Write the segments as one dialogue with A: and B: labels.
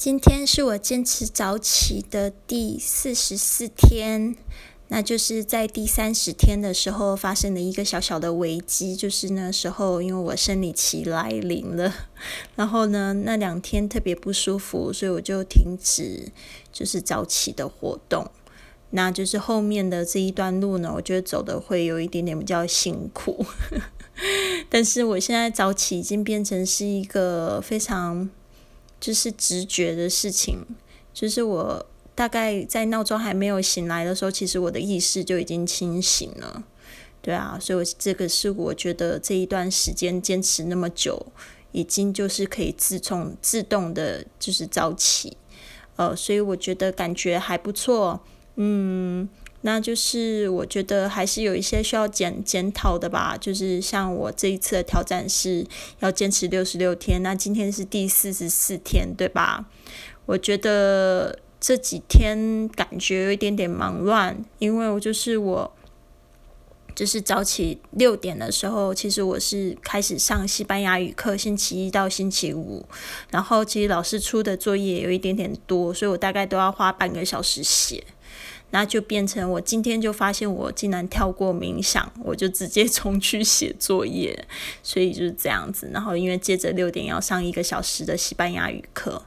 A: 今天是我坚持早起的第四十四天，那就是在第三十天的时候发生的一个小小的危机，就是那时候因为我生理期来临了，然后呢那两天特别不舒服，所以我就停止就是早起的活动。那就是后面的这一段路呢，我觉得走的会有一点点比较辛苦，但是我现在早起已经变成是一个非常。就是直觉的事情，就是我大概在闹钟还没有醒来的时候，其实我的意识就已经清醒了，对啊，所以我这个是我觉得这一段时间坚持那么久，已经就是可以自动自动的，就是早起，呃，所以我觉得感觉还不错，嗯。那就是我觉得还是有一些需要检检讨的吧，就是像我这一次的挑战是要坚持六十六天，那今天是第四十四天，对吧？我觉得这几天感觉有一点点忙乱，因为我就是我，就是早起六点的时候，其实我是开始上西班牙语课，星期一到星期五，然后其实老师出的作业有一点点多，所以我大概都要花半个小时写。那就变成我今天就发现我竟然跳过冥想，我就直接冲去写作业，所以就是这样子。然后因为接着六点要上一个小时的西班牙语课，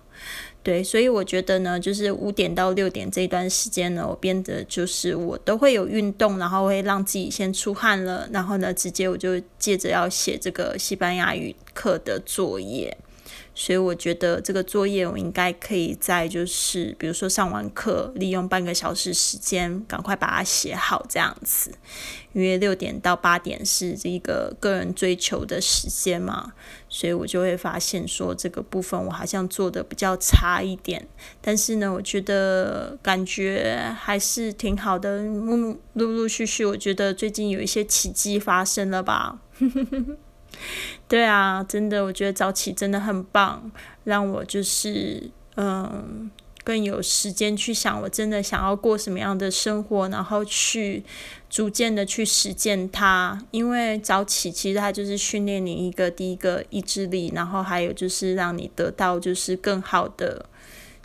A: 对，所以我觉得呢，就是五点到六点这段时间呢，我变得就是我都会有运动，然后会让自己先出汗了，然后呢，直接我就接着要写这个西班牙语课的作业。所以我觉得这个作业我应该可以在就是比如说上完课，利用半个小时时间赶快把它写好这样子。因为六点到八点是这个个人追求的时间嘛，所以我就会发现说这个部分我好像做的比较差一点。但是呢，我觉得感觉还是挺好的，陆陆陆续续，我觉得最近有一些奇迹发生了吧。对啊，真的，我觉得早起真的很棒，让我就是嗯更有时间去想我真的想要过什么样的生活，然后去逐渐的去实践它。因为早起其实它就是训练你一个第一个意志力，然后还有就是让你得到就是更好的，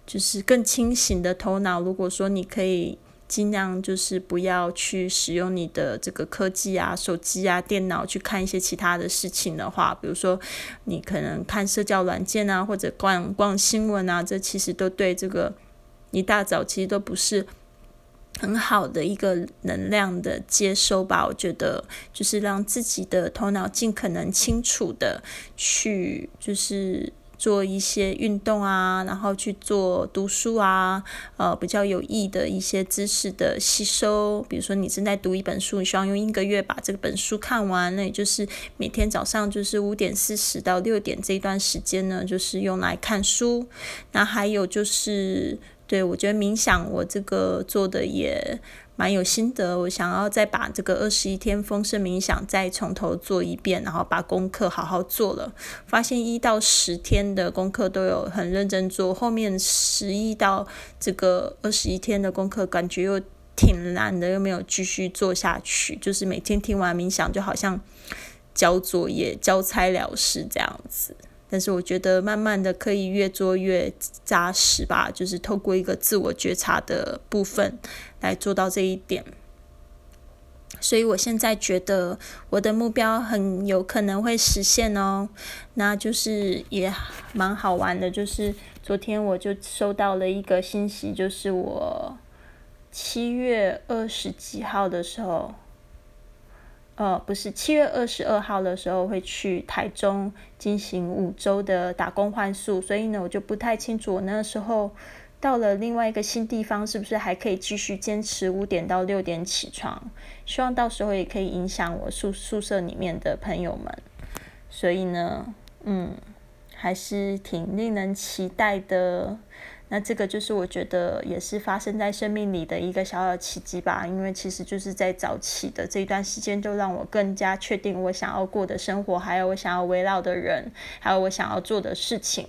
A: 就是更清醒的头脑。如果说你可以。尽量就是不要去使用你的这个科技啊、手机啊、电脑去看一些其他的事情的话，比如说你可能看社交软件啊，或者逛逛新闻啊，这其实都对这个一大早其实都不是很好的一个能量的接收吧。我觉得就是让自己的头脑尽可能清楚的去就是。做一些运动啊，然后去做读书啊，呃，比较有益的一些知识的吸收。比如说，你正在读一本书，你希望用一个月把这本书看完，那也就是每天早上就是五点四十到六点这一段时间呢，就是用来看书。那还有就是，对我觉得冥想，我这个做的也。蛮有心得，我想要再把这个二十一天丰盛冥想再从头做一遍，然后把功课好好做了。发现一到十天的功课都有很认真做，后面十一到这个二十一天的功课感觉又挺难的，又没有继续做下去。就是每天听完冥想，就好像交作业、交差了事这样子。但是我觉得慢慢的可以越做越扎实吧，就是透过一个自我觉察的部分来做到这一点。所以我现在觉得我的目标很有可能会实现哦，那就是也蛮好玩的。就是昨天我就收到了一个信息，就是我七月二十几号的时候。呃，不是七月二十二号的时候会去台中进行五周的打工换宿，所以呢，我就不太清楚我那时候到了另外一个新地方是不是还可以继续坚持五点到六点起床。希望到时候也可以影响我宿宿舍里面的朋友们。所以呢，嗯，还是挺令人期待的。那这个就是我觉得也是发生在生命里的一个小小奇迹吧，因为其实就是在早起的这一段时间，就让我更加确定我想要过的生活，还有我想要围绕的人，还有我想要做的事情。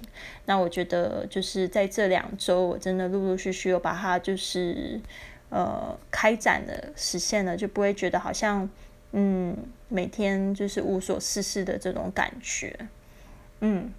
A: 那我觉得就是在这两周，我真的陆陆续续有把它就是呃开展了，实现了，就不会觉得好像嗯每天就是无所事事的这种感觉。嗯，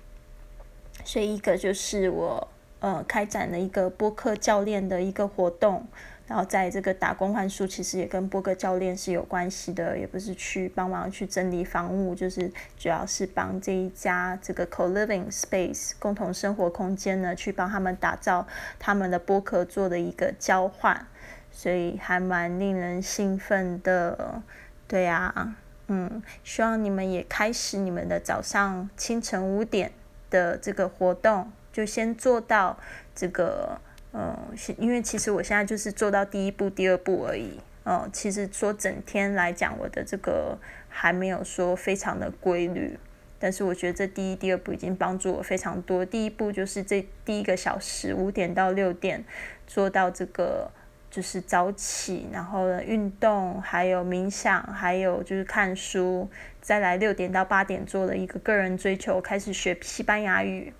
A: 所以一个就是我。呃开展了一个播客教练的一个活动。然后在这个打工换书，其实也跟播客教练是有关系的，也不是去帮忙去整理房屋，就是主要是帮这一家这个 co-living space 共同生活空间呢，去帮他们打造他们的播客做的一个交换，所以还蛮令人兴奋的，对呀，嗯，希望你们也开始你们的早上清晨五点的这个活动，就先做到这个。嗯，因为其实我现在就是做到第一步、第二步而已。嗯，其实说整天来讲，我的这个还没有说非常的规律。但是我觉得这第一、第二步已经帮助我非常多。第一步就是这第一个小时，五点到六点做到这个就是早起，然后运动，还有冥想，还有就是看书。再来六点到八点做了一个个人追求，开始学西班牙语。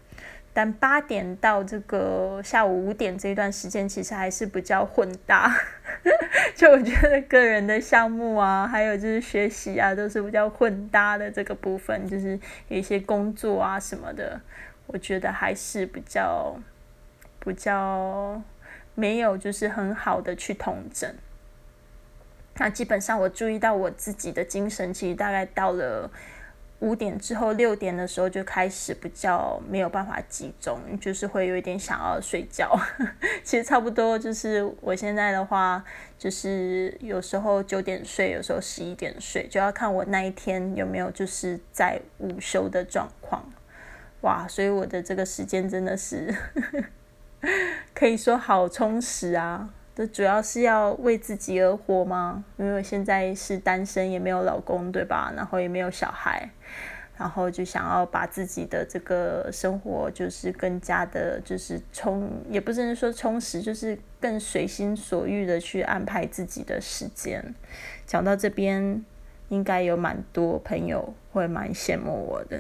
A: 但八点到这个下午五点这段时间，其实还是比较混搭。就我觉得个人的项目啊，还有就是学习啊，都是比较混搭的这个部分，就是有一些工作啊什么的，我觉得还是比较比较没有就是很好的去统整。那基本上我注意到我自己的精神，其实大概到了。五点之后，六点的时候就开始比较没有办法集中，就是会有一点想要睡觉。其实差不多就是我现在的话，就是有时候九点睡，有时候十一点睡，就要看我那一天有没有就是在午休的状况。哇，所以我的这个时间真的是 可以说好充实啊。这主要是要为自己而活吗？因为现在是单身，也没有老公，对吧？然后也没有小孩，然后就想要把自己的这个生活，就是更加的，就是充，也不是说充实，就是更随心所欲的去安排自己的时间。讲到这边，应该有蛮多朋友会蛮羡慕我的，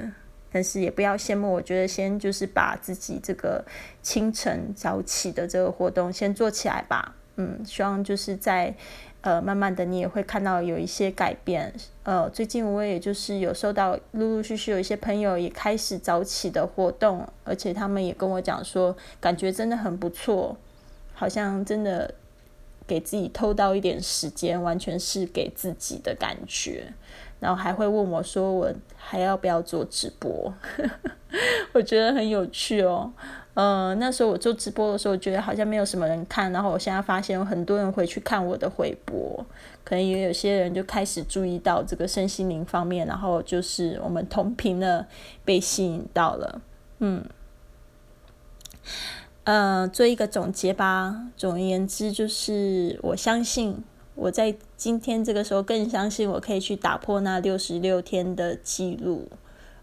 A: 但是也不要羡慕。我觉得先就是把自己这个清晨早起的这个活动先做起来吧。嗯，希望就是在，呃，慢慢的你也会看到有一些改变。呃，最近我也就是有收到陆陆续续有一些朋友也开始早起的活动，而且他们也跟我讲说，感觉真的很不错，好像真的给自己偷到一点时间，完全是给自己的感觉。然后还会问我说，我还要不要做直播？我觉得很有趣哦。呃，那时候我做直播的时候，觉得好像没有什么人看，然后我现在发现有很多人回去看我的回播，可能也有些人就开始注意到这个身心灵方面，然后就是我们同频的被吸引到了，嗯，呃，做一个总结吧。总而言之，就是我相信我在今天这个时候更相信我可以去打破那六十六天的记录。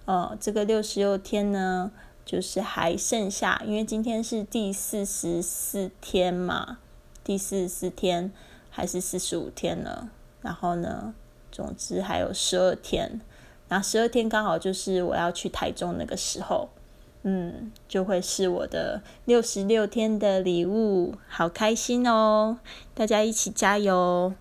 A: 呃，这个六十六天呢？就是还剩下，因为今天是第四十四天嘛，第四十四天还是四十五天了。然后呢，总之还有十二天，那十二天刚好就是我要去台中那个时候，嗯，就会是我的六十六天的礼物，好开心哦！大家一起加油！